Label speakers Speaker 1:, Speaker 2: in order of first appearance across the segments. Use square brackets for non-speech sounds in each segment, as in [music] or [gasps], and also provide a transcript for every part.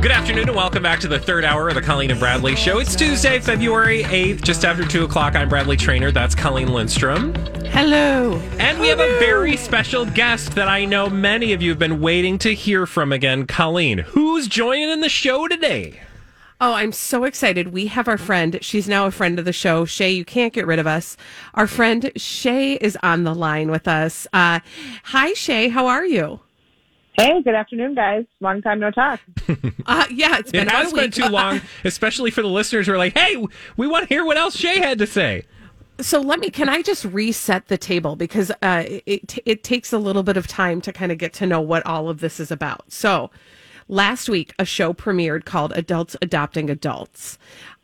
Speaker 1: Good afternoon and welcome back to the third hour of the Colleen and Bradley Show. It's Tuesday, February 8th, just after 2 o'clock. I'm Bradley Traynor. That's Colleen Lindstrom.
Speaker 2: Hello.
Speaker 1: And we have a very special guest that I know many of you have been waiting to hear from again. Colleen, who's joining in the show today?
Speaker 3: Oh, I'm so excited. We have our friend. She's now a friend of the show. Shay, you can't get rid of us. Our friend Shay is on the line with us. Uh, hi, Shay. How are you?
Speaker 4: Hey, good afternoon, guys. Long time no talk. [laughs]
Speaker 3: Uh, yeah, it's been
Speaker 1: It has been too long, [laughs] especially for the listeners who are like, hey, we want to hear what else Shay had to say.
Speaker 3: So let me. Can I just reset the table because uh, it it takes a little bit of time to kind of get to know what all of this is about. So last week, a show premiered called "Adults Adopting Adults."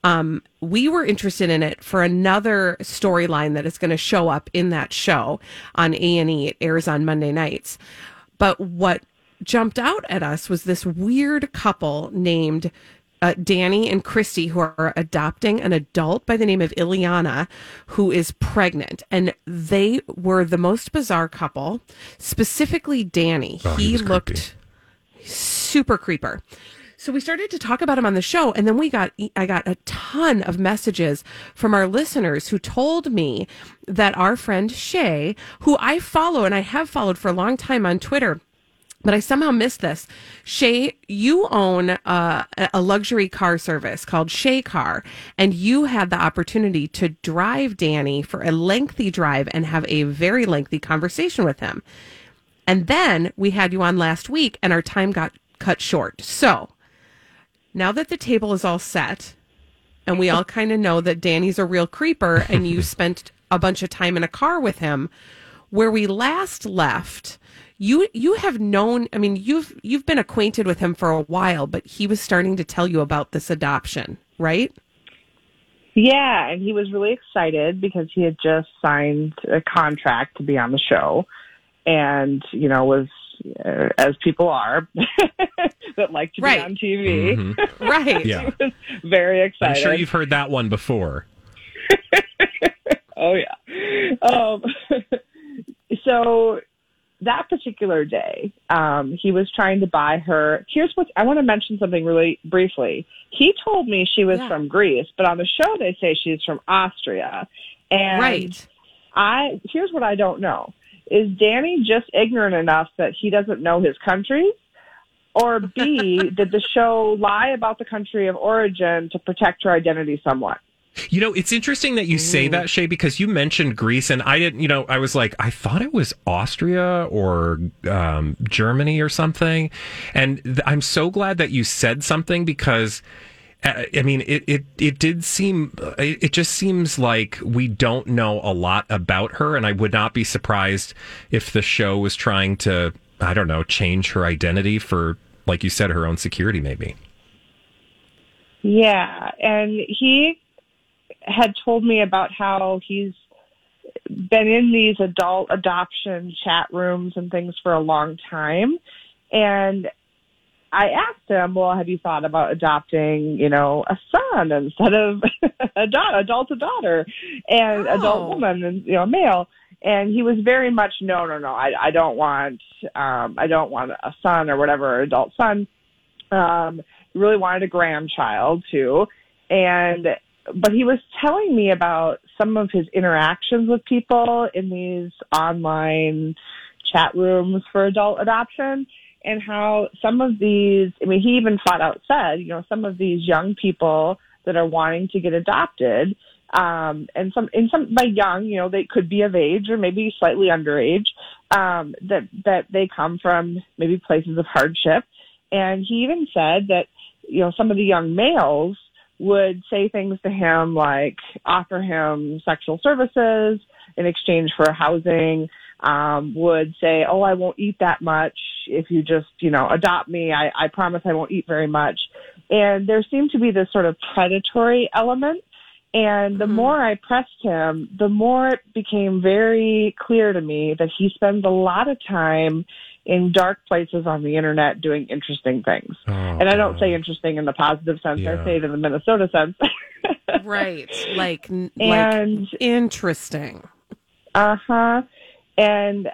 Speaker 3: Um, we were interested in it for another storyline that is going to show up in that show on A and E. It airs on Monday nights. But what jumped out at us was this weird couple named uh, Danny and Christy, who are adopting an adult by the name of Ileana, who is pregnant. And they were the most bizarre couple, specifically Danny.
Speaker 1: Oh, he
Speaker 3: he looked super creeper. So we started to talk about him on the show, and then we got I got a ton of messages from our listeners who told me that our friend Shay, who I follow and I have followed for a long time on Twitter, but I somehow missed this. Shay, you own uh, a luxury car service called Shay Car, and you had the opportunity to drive Danny for a lengthy drive and have a very lengthy conversation with him. And then we had you on last week, and our time got cut short. So now that the table is all set, and we all [laughs] kind of know that Danny's a real creeper, and you [laughs] spent a bunch of time in a car with him, where we last left, you you have known. I mean, you've you've been acquainted with him for a while, but he was starting to tell you about this adoption, right?
Speaker 4: Yeah, and he was really excited because he had just signed a contract to be on the show, and you know was uh, as people are [laughs] that like to
Speaker 3: Right.
Speaker 4: be on TV. [laughs]
Speaker 3: Right.
Speaker 1: Yeah.
Speaker 4: he was very
Speaker 1: I'm sure you've heard that one before. [laughs]
Speaker 4: Oh yeah. Um, so that particular day, um, he was trying to buy her. Here's what I want to mention something really briefly. He told me she was
Speaker 3: Yeah.
Speaker 4: from Greece, but on the show they say she's from Austria. And
Speaker 3: Right.
Speaker 4: I here's what I don't know. Is Danny just ignorant enough that he doesn't know his country, Or B, [laughs] did the show lie about the country of origin to protect her identity somewhat?
Speaker 1: You know, it's interesting that you say that, Shay, because you mentioned Greece, and I didn't. You know, I was like, I thought it was Austria or um, Germany or something, and th- I'm so glad that you said something because. uh, I mean, it, it, it did seem, it, it just seems like we don't know a lot about her. And I would not be surprised if the show was trying to, I don't know, change her identity for, like you said, her own security, maybe.
Speaker 4: Yeah, and he had told me about how he's been in these adult adoption chat rooms and things for a long time. And I asked him, well, have you thought about adopting, you know, a son instead of [laughs] a da- adult a daughter and
Speaker 3: Oh.
Speaker 4: adult woman and, you know, male? And he was very much, no, no, no, I, I don't want, um, I don't want a son or whatever, adult son. Um, he really wanted a grandchild too. And, but he was telling me about some of his interactions with people in these online chat rooms for adult adoption and how some of these, I mean, he even flat out said, you know, some of these young people that are wanting to get adopted. Um, and some, in some, by young, you know, they could be of age or maybe slightly underage, um, that, that they come from maybe places of hardship. And he even said that, you know, some of the young males would say things to him like offer him sexual services in exchange for housing, um, would say, Oh, I won't eat that much if you just, you know, adopt me. I, I promise I won't eat very much. And there seemed to be this sort of predatory element. And the mm-hmm. more I pressed him, the more it became very clear to me that he spends a lot of time in dark places on the internet doing interesting things. Oh, and I don't say interesting in the positive sense, yeah. I say it in the Minnesota sense. [laughs]
Speaker 3: right. Like, and like interesting.
Speaker 4: Uh huh. And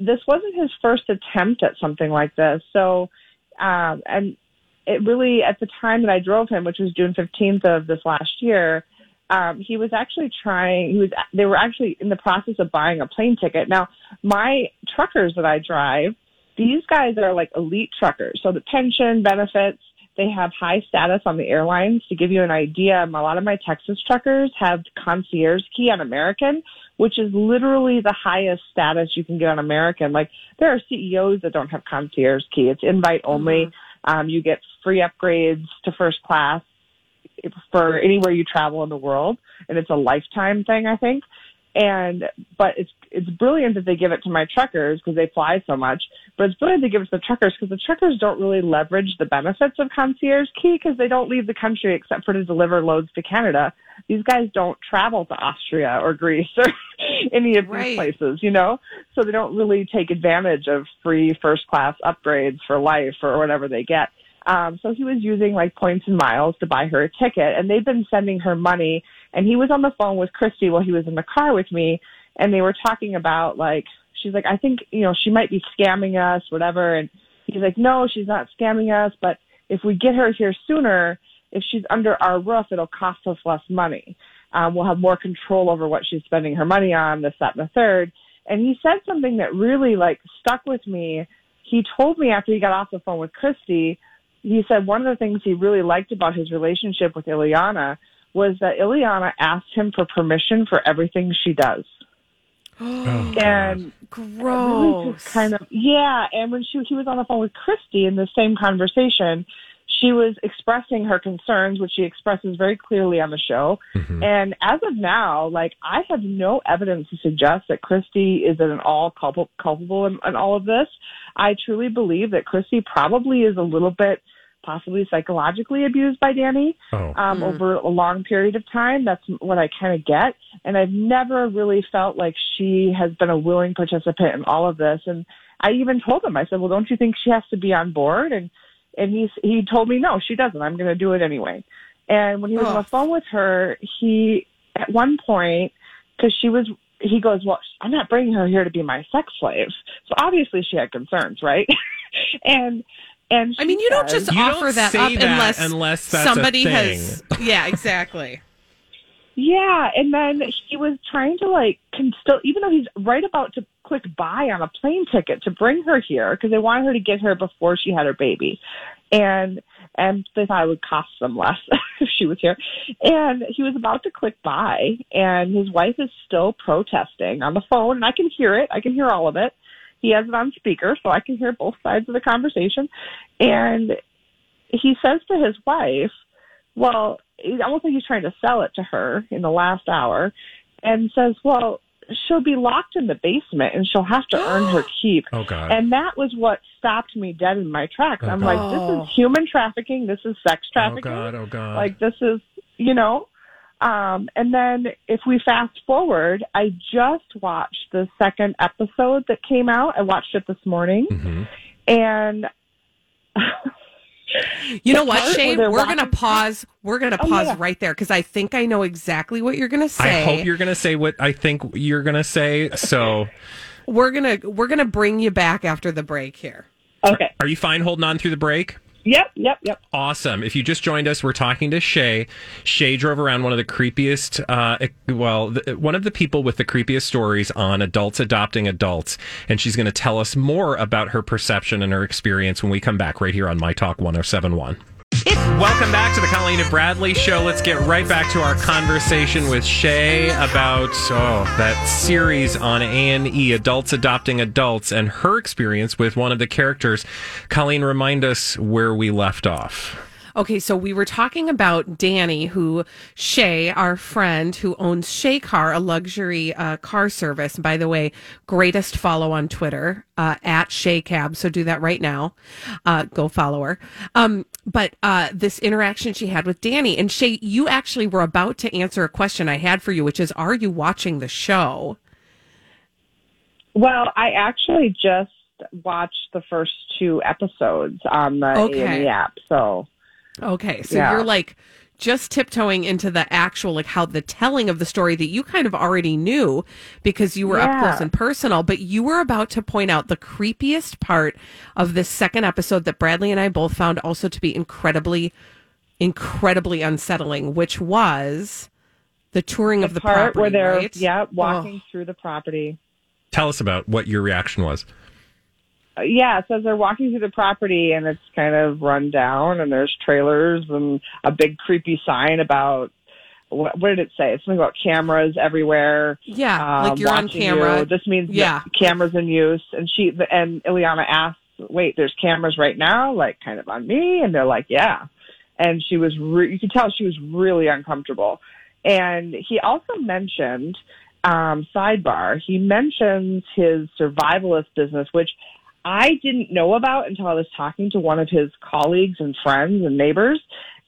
Speaker 4: this wasn't his first attempt at something like this. So, um, and it really, at the time that I drove him, which was June 15th of this last year, um, he was actually trying, he was, they were actually in the process of buying a plane ticket. Now, my truckers that I drive, these guys are like elite truckers. So the pension benefits, they have high status on the airlines. To give you an idea, a lot of my Texas truckers have concierge key on American, which is literally the highest status you can get on American. Like there are CEOs that don't have concierge key. It's invite only. Mm-hmm. Um, you get free upgrades to first class for anywhere you travel in the world, and it's a lifetime thing, I think. And but it's it's brilliant that they give it to my truckers because they fly so much. But it's brilliant they give it to the truckers because the truckers don't really leverage the benefits of concierge key because they don't leave the country except for to deliver loads to Canada. These guys don't travel to Austria or Greece [laughs] or any of these places, you know. So they don't really take advantage of free first class upgrades for life or whatever they get. Um, so he was using like points and miles to buy her a ticket and they've been sending her money and he was on the phone with Christy while he was in the car with me and they were talking about like, she's like, I think, you know, she might be scamming us, whatever. And he's like, no, she's not scamming us, but if we get her here sooner, if she's under our roof, it'll cost us less money. Um, we'll have more control over what she's spending her money on, this, that, and the third. And he said something that really like stuck with me. He told me after he got off the phone with Christy he said one of the things he really liked about his relationship with Ileana was that Ileana asked him for permission for everything she does. [gasps]
Speaker 3: Oh, and gross. Really just
Speaker 4: kind of yeah. And when she he was on the phone with Christy in the same conversation, she was expressing her concerns, which she expresses very clearly on the show. Mm-hmm. And as of now, like I have no evidence to suggest that Christy is at all culpable, culpable in, in all of this. I truly believe that Christy probably is a little bit possibly psychologically abused by Danny oh. um, mm. over a long period of time. That's what I kind of get. And I've never really felt like she has been a willing participant in all of this. And I even told him, I said, well, don't you think she has to be on board? And, and he, he told me, no, she doesn't. I'm going to do it anyway. And when he was oh. on the phone with her, he, at one point, cause she was, he goes, well, I'm not bringing her here to be my sex slave. So obviously she had concerns, right? [laughs] and and
Speaker 3: I mean, you don't just
Speaker 1: you
Speaker 3: offer
Speaker 1: don't
Speaker 3: that up
Speaker 1: that
Speaker 3: unless,
Speaker 1: unless
Speaker 3: somebody has. [laughs] Yeah, exactly.
Speaker 4: yeah, and then he was trying to like can still, even though he's right about to click buy on a plane ticket to bring her here because they wanted her to get here before she had her baby, and and they thought it would cost them less [laughs] if she was here. And he was about to click buy, and his wife is still protesting on the phone, and I can hear it. I can hear all of it he has it on speaker so I can hear both sides of the conversation. And he says to his wife, well, it's almost like he's trying to sell it to her in the last hour and says, well, she'll be locked in the basement and she'll have to earn her [gasps] keep.
Speaker 1: Oh God.
Speaker 4: And that was what stopped me dead in my tracks. Oh, I'm God. like, this is oh. human trafficking. This is sex trafficking.
Speaker 1: Oh God. Oh God.
Speaker 4: Like this is, you know, um, and then if we fast forward, I just watched the second episode that came out. I watched it this morning. Mm-hmm. And
Speaker 3: you know what, Shane? We're watching- gonna pause. We're gonna oh, pause yeah. right there because I think I know exactly what you're gonna say.
Speaker 1: I hope you're gonna say what I think you're gonna say. So
Speaker 3: we're gonna we're gonna bring you back after the break here.
Speaker 4: Okay.
Speaker 1: Are you fine holding on through the break?
Speaker 4: Yep, yep, yep.
Speaker 1: Awesome. If you just joined us, we're talking to Shay. Shay drove around one of the creepiest, uh, well, the, one of the people with the creepiest stories on adults adopting adults. And she's going to tell us more about her perception and her experience when we come back right here on My Talk 1071. Welcome back to the Colleen and Bradley Show. Let's get right back to our conversation with Shay about oh that series on A and E, Adults Adopting Adults, and her experience with one of the characters. Colleen, remind us where we left off.
Speaker 3: Okay, so we were talking about Danny, who Shay, our friend, who owns Shay Car, a luxury uh, car service. By the way, greatest follow on Twitter uh, at Shay Cab. So do that right now. Uh, go follow her. Um, but uh, this interaction she had with Danny and Shay, you actually were about to answer a question I had for you, which is, are you watching the show?
Speaker 4: Well, I actually just watched the first two episodes on the
Speaker 3: Okay.
Speaker 4: A&E app. So
Speaker 3: Okay, so
Speaker 4: Yeah.
Speaker 3: you're like just tiptoeing into the actual, like how the telling of the story that you kind of already knew because you were up close and personal, but you were about to point out the creepiest part of this second episode that Bradley and I both found also to be incredibly, incredibly unsettling, which was the touring
Speaker 4: the,
Speaker 3: of the
Speaker 4: part
Speaker 3: property,
Speaker 4: where they're
Speaker 3: right?
Speaker 4: yeah walking
Speaker 3: Oh.
Speaker 4: through the property.
Speaker 1: Tell us about what your reaction was.
Speaker 4: Yeah, so says they're walking through the property and it's kind of run down and there's trailers and a big creepy sign about what, what did it say? It's something about cameras everywhere.
Speaker 3: Yeah,
Speaker 4: um,
Speaker 3: like you're on camera.
Speaker 4: you. This means
Speaker 3: Yeah.
Speaker 4: cameras in use. And she and Ileana asks, "Wait, there's cameras right now, like kind of on me?" And they're like, "Yeah." And she was, re- you could tell she was really uncomfortable. And he also mentioned, um, sidebar, he mentions his survivalist business, which I didn't know about until I was talking to one of his colleagues and friends and neighbors.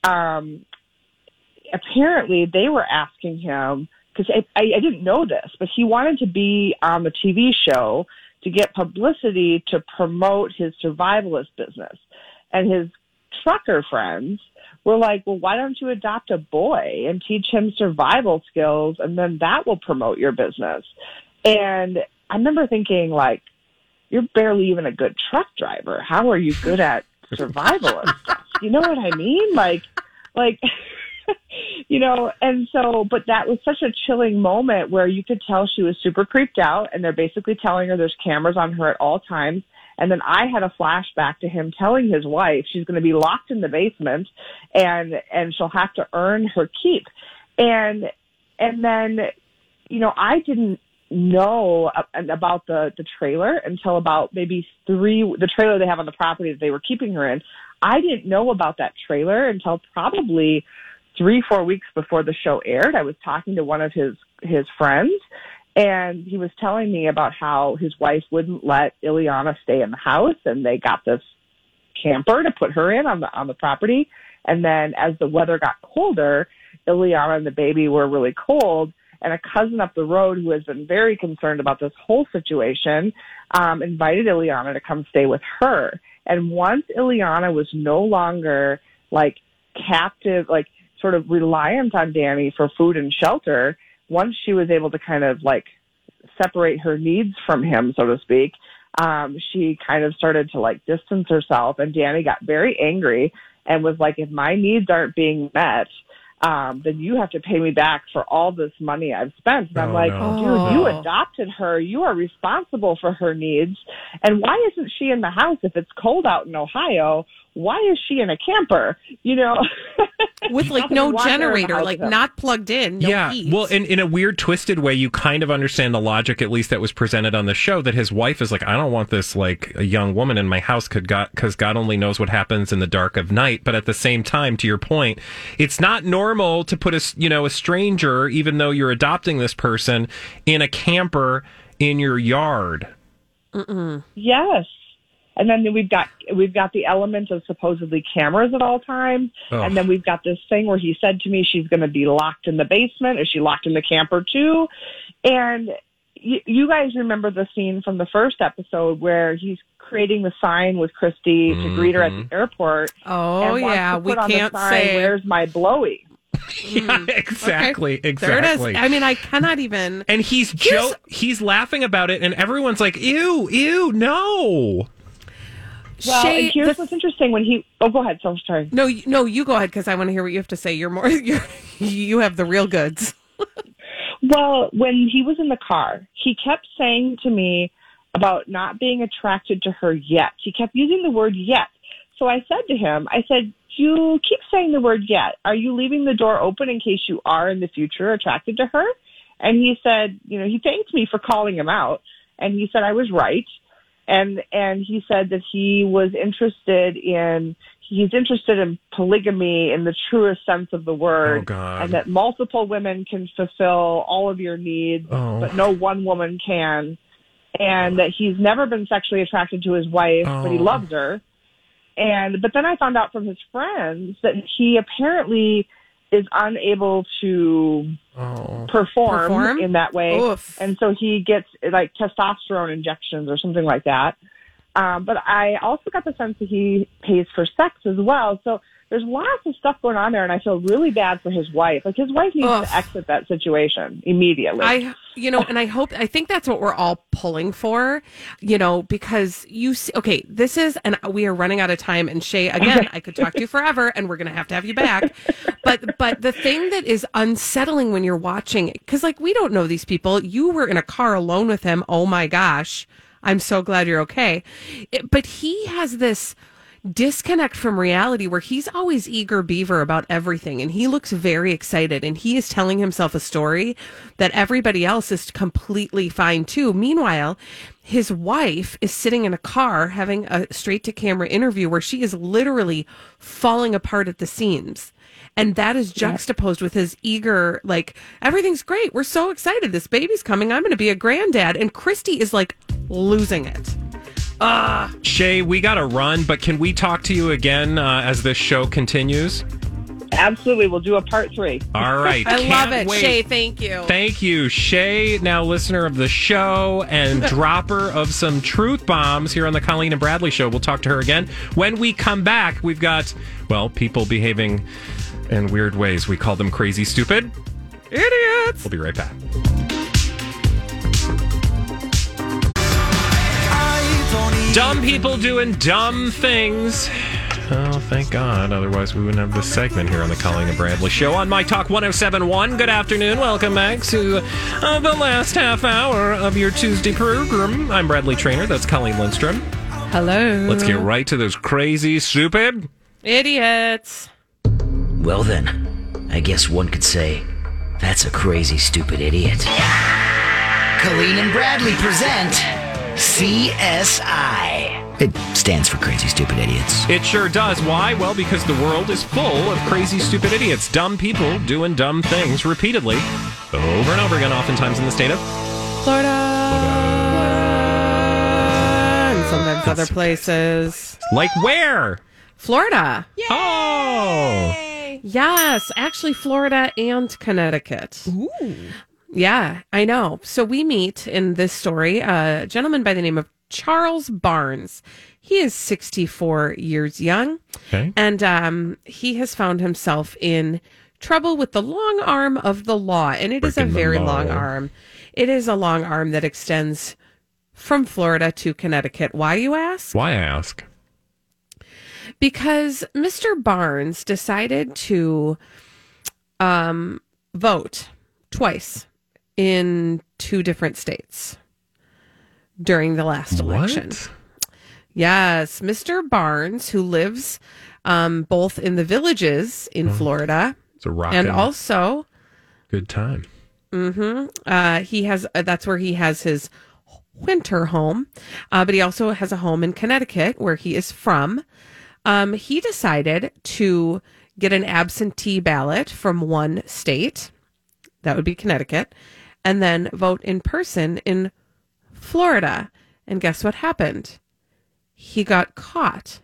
Speaker 4: Um, apparently, they were asking him because I, I, I didn't know this, but he wanted to be on the TV show to get publicity to promote his survivalist business. And his trucker friends were like, well, why don't you adopt a boy and teach him survival skills and then that will promote your business? And I remember thinking like, you're barely even a good truck driver. How are you good at [laughs] survival and stuff? You know what I mean? Like, like, [laughs] you know, and so, but that was such a chilling moment where you could tell she was super creeped out and they're basically telling her there's cameras on her at all times. And then I had a flashback to him telling his wife she's going to be locked in the basement and, and she'll have to earn her keep. And, and then, you know, I didn't know uh, about the, the trailer until about maybe three, the trailer they have on the property that they were keeping her in. I didn't know about that trailer until probably three, four weeks before the show aired. I was talking to one of his, his friends and he was telling me about how his wife wouldn't let Ileana stay in the house and they got this camper to put her in on the on the property. And then as the weather got colder, Ileana and the baby were really cold. And a cousin up the road who has been very concerned about this whole situation um, invited Ileana to come stay with her. And once Ileana was no longer like captive, like sort of reliant on Danny for food and shelter, once she was able to kind of like separate her needs from him, so to speak, um, she kind of started to like distance herself. And Danny got very angry and was like, if my needs aren't being met, um, then you have to pay me back for all this money I've spent. And I'm
Speaker 1: Oh,
Speaker 4: like,
Speaker 1: no.
Speaker 4: dude, you
Speaker 3: Oh.
Speaker 4: adopted her. You are responsible for her needs. And why isn't she in the house if it's cold out in Ohio? Why is she in a camper? You know, [laughs]
Speaker 3: With like no
Speaker 4: wants her in the
Speaker 3: generator, like
Speaker 4: with
Speaker 3: not plugged in. No
Speaker 1: yeah.
Speaker 3: heat.
Speaker 1: Well, in, in a weird, twisted way, you kind of understand the logic, at least that was presented on the show, that his wife is like, I don't want this, like, a young woman in my house could got, cause God only knows what happens in the dark of night. But at the same time, to your point, it's not normal to put a, s- you know, a stranger, even though you're adopting this person, in a camper in your yard.
Speaker 4: Yes. And then we've got we've got the element of supposedly cameras at all times,
Speaker 1: Ugh.
Speaker 4: and then we've got this thing where he said to me she's going to be locked in the basement. Is she locked in the camper too? And you, you guys remember the scene from the first episode where he's creating the sign with Christy to greet her at mm-hmm. the airport.
Speaker 3: oh
Speaker 4: and wants
Speaker 3: yeah,
Speaker 4: to
Speaker 3: we
Speaker 4: on
Speaker 3: can't
Speaker 4: sign,
Speaker 3: say.
Speaker 4: Where's my blowy? [laughs]
Speaker 1: Yeah, mm, exactly.
Speaker 3: Okay. There it
Speaker 1: Exactly.
Speaker 3: I mean, I cannot even.
Speaker 1: and he's jo- he's laughing about it, and everyone's like, "Ew, ew, no."
Speaker 4: Well,
Speaker 3: Shay,
Speaker 4: and here's
Speaker 3: the-
Speaker 4: what's interesting when he. Oh, go ahead. So sorry.
Speaker 3: no, you- no, you go ahead because I want to hear what you have to say. You're more. [laughs] You're, you have the real goods. [laughs]
Speaker 4: Well, when he was in the car, he kept saying to me about not being attracted to her yet. He kept using the word yet. So I said to him, I said, you keep saying the word yet. Are you leaving the door open in case you are in the future attracted to her? And he said, you know, he thanked me for calling him out. And he said I was right. And, and he said that he was interested in, he's interested in polygamy in the truest sense of the word.
Speaker 1: Oh, God.
Speaker 4: And that multiple women can fulfill all of your needs,
Speaker 1: Oh.
Speaker 4: but no one woman can. And that he's never been sexually attracted to his wife, but he
Speaker 1: Oh.
Speaker 4: loves her. And but then I found out from his friends that he apparently is unable to
Speaker 1: Oh.
Speaker 4: perform,
Speaker 3: Perform?
Speaker 4: in that way,
Speaker 3: Oof.
Speaker 4: and so he gets like testosterone injections or something like that. Um, but I also got the sense that he pays for sex as well. So there's lots of stuff going on there, and I feel really bad for his wife. Like his wife needs
Speaker 3: Ugh.
Speaker 4: to exit that situation immediately.
Speaker 3: I, you know, and I hope, I think that's what we're all pulling for, you know, because you see, okay, this is, and we are running out of time. And Shay, again, [laughs] I could talk to you forever and we're going to have to have you back. But, but the thing that is unsettling when you're watching, it, because like we don't know these people, you were in a car alone with him. Oh my gosh. I'm so glad you're okay. It- but he has this, disconnect from reality where he's always eager beaver about everything and he looks very excited and he is telling himself a story that everybody else is completely fine too. Meanwhile, his wife is sitting in a car having a straight to camera interview where she is literally falling apart at the seams. And that is juxtaposed with his eager, like, everything's great. We're so excited. This baby's coming. I'm going to be a granddad. And Christy is like losing it.
Speaker 1: Shay, we got to run, but can we talk to you again uh, as this show continues?
Speaker 4: Absolutely, we'll do a part three.
Speaker 1: All right. [laughs]
Speaker 3: I
Speaker 1: Can't
Speaker 3: love it.
Speaker 1: wait.
Speaker 3: Shay, thank you.
Speaker 1: Thank you, Shay, now listener of the show and [laughs] dropper of some truth bombs here on the Colleen and Bradley show. We'll talk to her again. When we come back, we've got, well, people behaving in weird ways. We call them crazy stupid.
Speaker 3: Idiots.
Speaker 1: We'll be right back. Dumb people doing dumb things. Oh, thank God. Otherwise, we wouldn't have this segment here on the Colleen and Bradley Show on My Talk 1071. Good afternoon. Welcome back to uh, the last half hour of your Tuesday program. I'm Bradley Traynor. That's Colleen Lindstrom.
Speaker 3: Hello.
Speaker 1: Let's get right to those crazy, stupid.
Speaker 3: Idiots.
Speaker 5: Well, then, I guess one could say that's a crazy, stupid idiot. Colleen and Bradley present CSI. It stands for Crazy Stupid Idiots.
Speaker 1: It sure does. Why? Well, because the world is full of crazy, stupid idiots. Dumb people doing dumb things repeatedly, over and over again, oftentimes in the state of
Speaker 3: Florida. And sometimes other places.
Speaker 1: like where?
Speaker 3: Florida.
Speaker 1: Oh,
Speaker 3: Yes, actually, Florida and Connecticut. Ooh. Yeah, I know. So we meet in this story a gentleman by the name of Charles Barnes. He is 64 years young.
Speaker 1: Okay.
Speaker 3: And um, he has found himself in trouble with the long arm of the law. And it is a
Speaker 1: Breaking
Speaker 3: very long arm. It is a long arm that extends from Florida to Connecticut. Why, you ask?
Speaker 1: why ask?
Speaker 3: because Mr. Barnes decided to um, vote twice in two different states during the last election.
Speaker 1: What?
Speaker 3: Yes, Mr. Barnes, who lives um, both in the villages in Florida
Speaker 1: It's a rockin'
Speaker 3: and also
Speaker 1: good time.
Speaker 3: uh, he has uh, that's where he has his winter home, uh, but he also has a home in Connecticut where he is from. Um, he decided to get an absentee ballot from one state, that would be Connecticut, and then vote in person in Florida. And guess what happened? He got caught.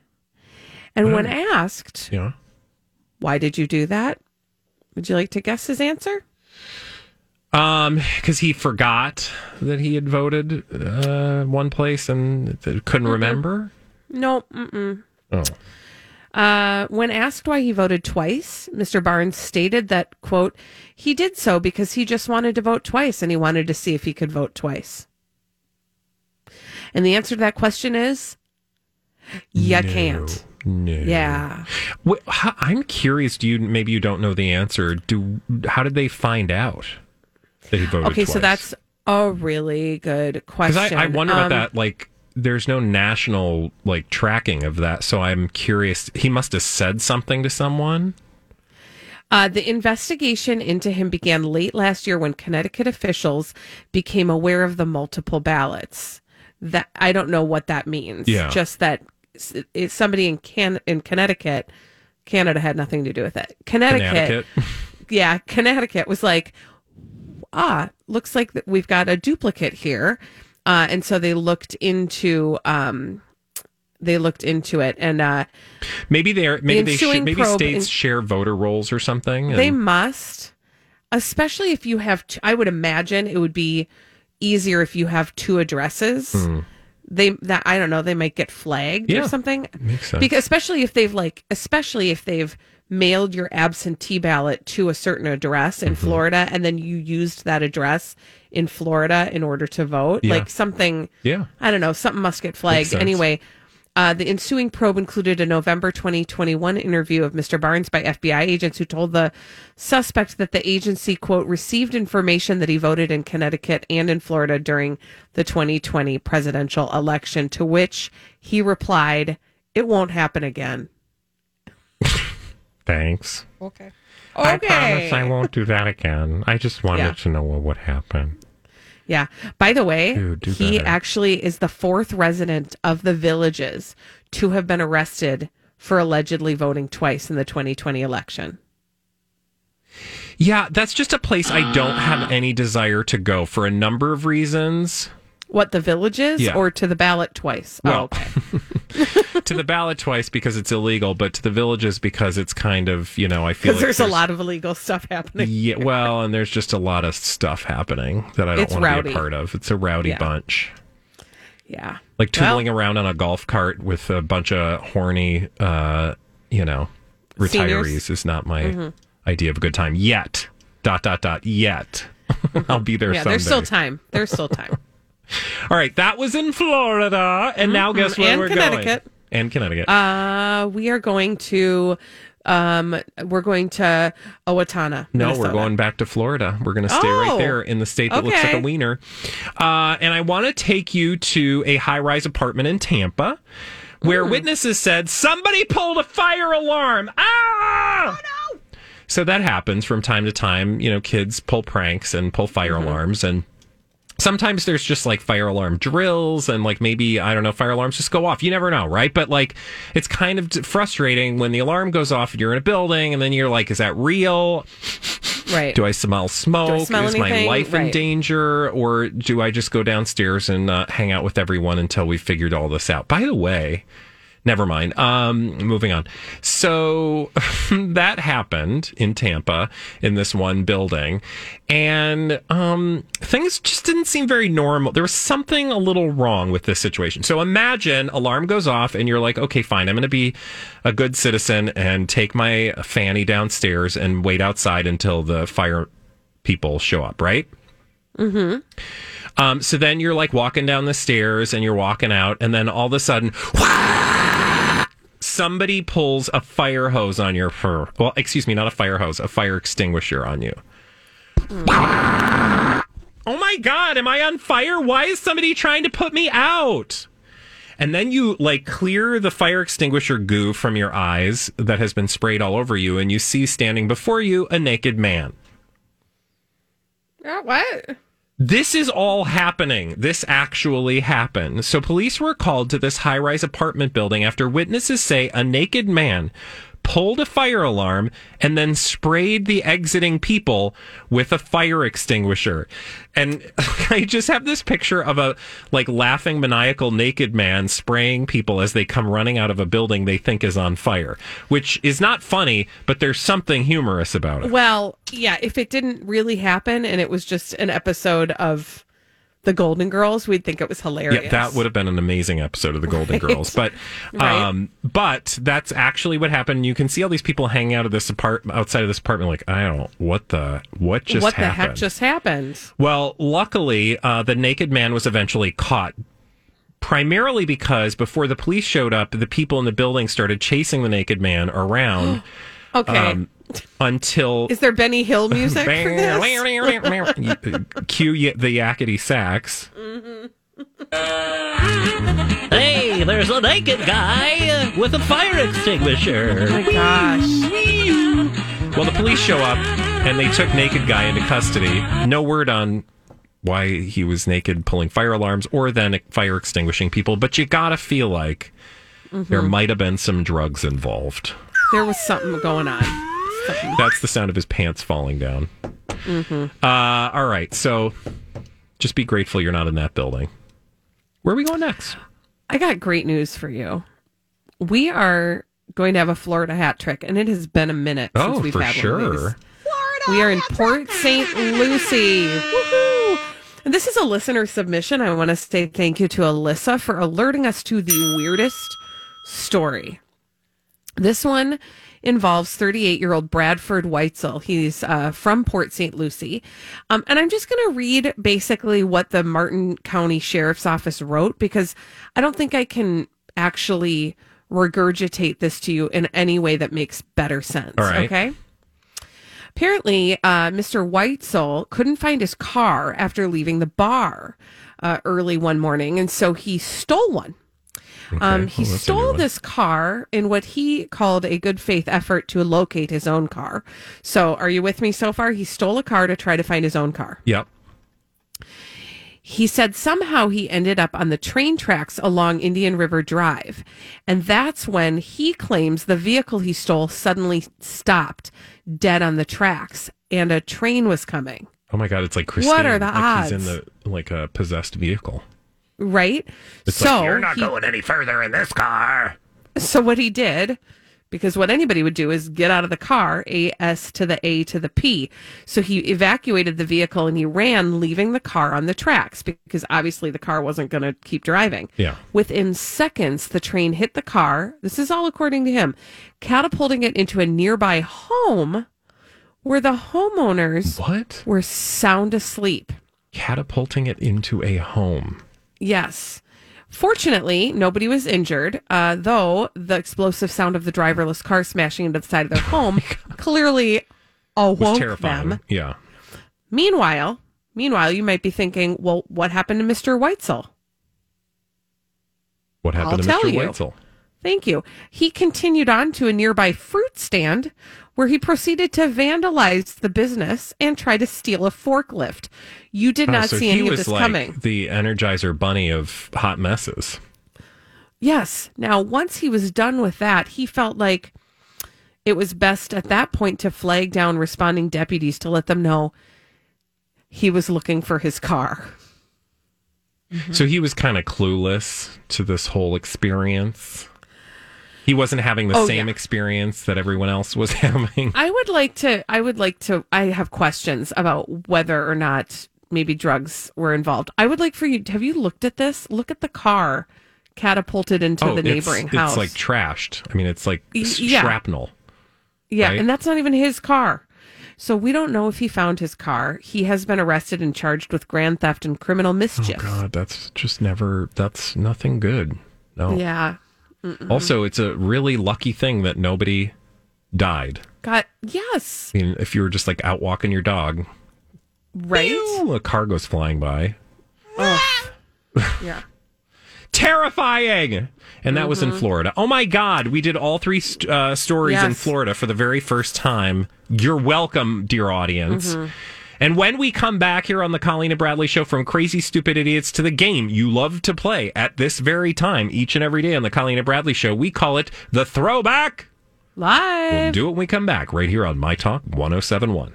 Speaker 3: And when asked,
Speaker 1: Yeah.
Speaker 3: why did you do that? Would you like to guess his answer?
Speaker 1: Um, because he forgot that he had voted uh, one place and couldn't remember.
Speaker 3: No, mm-mm.
Speaker 1: Oh,
Speaker 3: Uh, when asked why he voted twice, Mr. Barnes stated that, quote, he did so because he just wanted to vote twice and he wanted to see if he could vote twice. And the answer to that question is, you can't.
Speaker 1: no.
Speaker 3: Yeah.
Speaker 1: I'm curious. Do you maybe you don't know the answer? Do how did they find out that he voted?
Speaker 3: Okay, so that's a really good question.
Speaker 1: I, I wonder about
Speaker 3: Um,
Speaker 1: that. Like, there's no national like tracking of that. So I'm curious. He must have said something to someone.
Speaker 3: Uh, the investigation into him began late last year when Connecticut officials became aware of the multiple ballots. That I don't know what that means.
Speaker 1: Yeah.
Speaker 3: Just that somebody in Can in Connecticut, Canada had nothing to do with it. Connecticut,
Speaker 1: Connecticut. [laughs]
Speaker 3: yeah, Connecticut was like, ah, looks like we've got a duplicate here, uh, and so they looked into um, they looked into it, and uh,
Speaker 1: Maybe they're maybe they
Speaker 3: ensuing
Speaker 1: should, maybe states
Speaker 3: in-
Speaker 1: share voter rolls or something. and-
Speaker 3: They must, especially if you have. T- I would imagine it would be easier if you have two addresses. They that I don't know. They might get flagged
Speaker 1: Hmm. Yeah,
Speaker 3: or something.
Speaker 1: makes sense.
Speaker 3: Because especially if they've like, especially if they've mailed your absentee ballot to a certain address in
Speaker 1: Mm-hmm.
Speaker 3: Florida, and then you used that address in Florida in order to vote.
Speaker 1: Yeah.
Speaker 3: Like something.
Speaker 1: Yeah.
Speaker 3: I don't know. Something must get flagged anyway. Uh, the ensuing probe included a November 2021 interview of Mr. Barnes by FBI agents who told the suspect that the agency, quote, received information that he voted in Connecticut and in Florida during the 2020 presidential election, to which he replied, It won't happen again.
Speaker 1: Thanks.
Speaker 3: Okay. Okay.
Speaker 1: I promise I won't do that again. I just wanted
Speaker 3: Yeah.
Speaker 1: to know what would happen.
Speaker 3: Yeah. By the way,
Speaker 1: Dude,
Speaker 3: he
Speaker 1: better.
Speaker 3: actually is the fourth resident of the villages to have been arrested for allegedly voting twice in the 2020 election.
Speaker 1: Yeah, that's just a place I don't have any desire to go for a number of reasons.
Speaker 3: What the villages
Speaker 1: Yeah.
Speaker 3: or to the ballot twice?
Speaker 1: Well,
Speaker 3: oh, okay. [laughs]
Speaker 1: to the ballot twice because it's illegal, but to the villages because it's kind of, you know, I feel like
Speaker 3: there's, a lot of illegal stuff happening.
Speaker 1: Yeah, well, and there's just a lot of stuff happening that I don't
Speaker 3: It's
Speaker 1: want to be a part of. It's a rowdy
Speaker 3: Yeah.
Speaker 1: bunch.
Speaker 3: Yeah.
Speaker 1: Like
Speaker 3: Well-
Speaker 1: around on a golf cart with a bunch of horny, uh, you know, retirees
Speaker 3: Seniors. Mm-hmm.
Speaker 1: is not my idea of a good time yet. Dot dot dot yet. [laughs] I'll be there
Speaker 3: Yeah,
Speaker 1: someday.
Speaker 3: there's still time. There's still time.
Speaker 1: All right, that was in Florida, and now guess where
Speaker 3: Mm-hmm. And
Speaker 1: we're
Speaker 3: Connecticut.
Speaker 1: going? And Connecticut.
Speaker 3: Uh, we are going to, um, we're going to Owatonna.
Speaker 1: No,
Speaker 3: Minnesota.
Speaker 1: we're going back to Florida. We're going to stay right
Speaker 3: Oh,
Speaker 1: there in the state that looks like a wiener. Uh, and I want to take you to a high rise apartment in Tampa where witnesses said somebody pulled a fire alarm. Ah! Oh, no! So that happens from time to time. You know, kids pull pranks and pull fire alarms. And sometimes there's just like fire alarm drills and like maybe i don't know fire alarms just go off you never know right but like it's kind of frustrating when the alarm goes off and you're in a building and then you're like is that real
Speaker 3: Right.
Speaker 1: do I smell smoke?
Speaker 3: smell
Speaker 1: Is my
Speaker 3: anything?
Speaker 1: life in danger? Or do I just go downstairs and uh, hang out with everyone until we figured all this out? By the way, never mind. Um, moving on. So [laughs] that happened in Tampa in this one building, and um, things just didn't seem very normal. There was something a little wrong with this situation. So imagine alarm goes off, and you're like, okay, fine, I'm going to be a good citizen and take my fanny downstairs and wait outside until the fire people show up, right? Mhm. Um, so then you're like walking down the stairs and you're walking out, and then all of a sudden, somebody pulls a fire hose on your fur. Well, excuse me, not a fire hose, a fire extinguisher on you. Oh my God, am I on fire? Why is somebody trying to put me out? And then you like clear the fire extinguisher goo from your eyes that has been sprayed all over you, and you see standing before you a naked man.
Speaker 3: Uh, what?
Speaker 1: This is all happening. This actually happened. So police were called to this high rise apartment building after witnesses say a naked man pulled a fire alarm and then sprayed the exiting people with a fire extinguisher. And [laughs] I just have this picture of a like laughing maniacal naked man spraying people as they come running out of a building they think is on fire, which is not funny, but there's something humorous about it.
Speaker 3: Well, yeah, if it didn't really happen and it was just an episode of the Golden Girls, we'd think it was hilarious.
Speaker 1: Yeah, that would have been an amazing episode of the Golden Girls. But [laughs]
Speaker 3: Right.
Speaker 1: um but that's actually what happened. You can see all these people hanging out of this apartment outside of this apartment like, I don't what the what just
Speaker 3: what
Speaker 1: happened?
Speaker 3: the heck just happened?
Speaker 1: Well, luckily, uh, the naked man was eventually caught. Primarily because before the police showed up, the people in the building started chasing the naked man around [gasps]
Speaker 3: Okay.
Speaker 1: um, until
Speaker 3: Is there Benny Hill [laughs] music for this?
Speaker 1: Uh, cue y- the yakety sax. Mm-hmm. [laughs]
Speaker 6: Hey, there's a naked guy with a fire extinguisher.
Speaker 3: Oh my gosh.
Speaker 1: Well, the police show up and they took naked guy into custody. No word on why he was naked pulling fire alarms or then fire extinguishing people, but you gotta feel like there mm-hmm. might have been some drugs involved.
Speaker 3: There was something going on. Something.
Speaker 1: That's the sound of his pants falling down. Uh, all right, so just be grateful you're not in that building. Where are we going next?
Speaker 3: I got great news for you. We are going to have a Florida hat trick, and it has been a minute since
Speaker 1: Oh,
Speaker 3: we've
Speaker 1: for
Speaker 3: had one of these.
Speaker 1: sure.
Speaker 3: We are in Port St. Lucie. Woohoo! And this is a listener submission. I want to say thank you to Alyssa for alerting us to the weirdest story. This one involves 38 year old Bradford Weitzel. He's uh, from Port St. Lucie. Um, and I'm just going to read basically what the Martin County Sheriff's Office wrote because I don't think I can actually regurgitate this to you in any way that makes better sense.
Speaker 1: Right.
Speaker 3: Okay. Apparently, uh, Mr. Weitzel couldn't find his car after leaving the bar uh, early one morning, and so he stole one. Um, he
Speaker 1: Well, that's a new
Speaker 3: stole this car in what he called a good faith effort to locate his own car. So, are you with me so far? He stole a car to try to find his own car.
Speaker 1: Yep.
Speaker 3: He said somehow he ended up on the train tracks along Indian River Drive. And that's when he claims the vehicle he stole suddenly stopped dead on the tracks and a train was coming.
Speaker 1: Oh my god, it's like Christine.
Speaker 3: What are the
Speaker 1: like He's in the like a possessed vehicle.
Speaker 3: Right?
Speaker 1: It's
Speaker 3: so
Speaker 1: like you're not
Speaker 3: he-
Speaker 1: going any further in this car.
Speaker 3: So what he did, because what anybody would do is get out of the car, A S to the A to the P. So he evacuated the vehicle and he ran, leaving the car on the tracks because obviously the car wasn't going to keep driving.
Speaker 1: Yeah.
Speaker 3: Within seconds, the train hit the car. This is all according to him, catapulting it into a nearby home where the homeowners
Speaker 1: What?
Speaker 3: were sound asleep.
Speaker 1: Catapulting it into a home.
Speaker 3: Yes. Fortunately, nobody was injured, uh, though the explosive sound of the driverless car smashing into the side of their [laughs] home clearly awoke
Speaker 1: terrifying.
Speaker 3: them.
Speaker 1: Yeah.
Speaker 3: Meanwhile, meanwhile, you might be thinking, well, what happened to Mr. Weitzel?
Speaker 1: What happened
Speaker 3: I'll
Speaker 1: to
Speaker 3: tell
Speaker 1: Mr.
Speaker 3: you.
Speaker 1: Weitzel?
Speaker 3: Thank you. He continued on to a nearby fruit stand where he proceeded to vandalize the business and try to steal a forklift. You did
Speaker 1: Oh,
Speaker 3: not
Speaker 1: so
Speaker 3: see any of this
Speaker 1: like
Speaker 3: coming.
Speaker 1: the Energizer Bunny of hot messes.
Speaker 3: Yes. Now, once he was done with that, he felt like it was best at that point to flag down responding deputies to let them know he was looking for his car.
Speaker 1: So he was kind of clueless to this whole experience. He wasn't having the
Speaker 3: Oh,
Speaker 1: same
Speaker 3: yeah.
Speaker 1: experience that everyone else was [laughs] having.
Speaker 3: I would like to, I would like to, I have questions about whether or not maybe drugs were involved. I would like for you, have you looked at this? Look at the car catapulted into oh, the
Speaker 1: Oh, it's-
Speaker 3: neighboring
Speaker 1: it's,
Speaker 3: house.
Speaker 1: It's like trashed. I mean, it's like
Speaker 3: yeah.
Speaker 1: shrapnel.
Speaker 3: Yeah,
Speaker 1: right?
Speaker 3: and that's not even his car. So we don't know if he found his car. He has been arrested and charged with grand theft and criminal oh, mischief.
Speaker 1: Oh God, that's just never. That's nothing good. No.
Speaker 3: Yeah.
Speaker 1: Also, it's a really lucky thing that nobody died.
Speaker 3: God, yes.
Speaker 1: I mean, if you were just like out walking your dog,
Speaker 3: Right?
Speaker 1: pew, a car goes flying by. Ah! [laughs]
Speaker 3: Yeah.
Speaker 1: Terrifying. And that was in mm-hmm. Florida. Oh my God, we did all three st- uh, stories in Florida for the very first time. You're welcome, dear audience. Mm-hmm. And when we come back here on the Colleen and Bradley show from crazy stupid idiots to the game you love to play at this very time, each and every day on the Colleen and Bradley show, we call it the throwback.
Speaker 3: Live.
Speaker 1: We'll do it when we come back right here on My Talk 1071.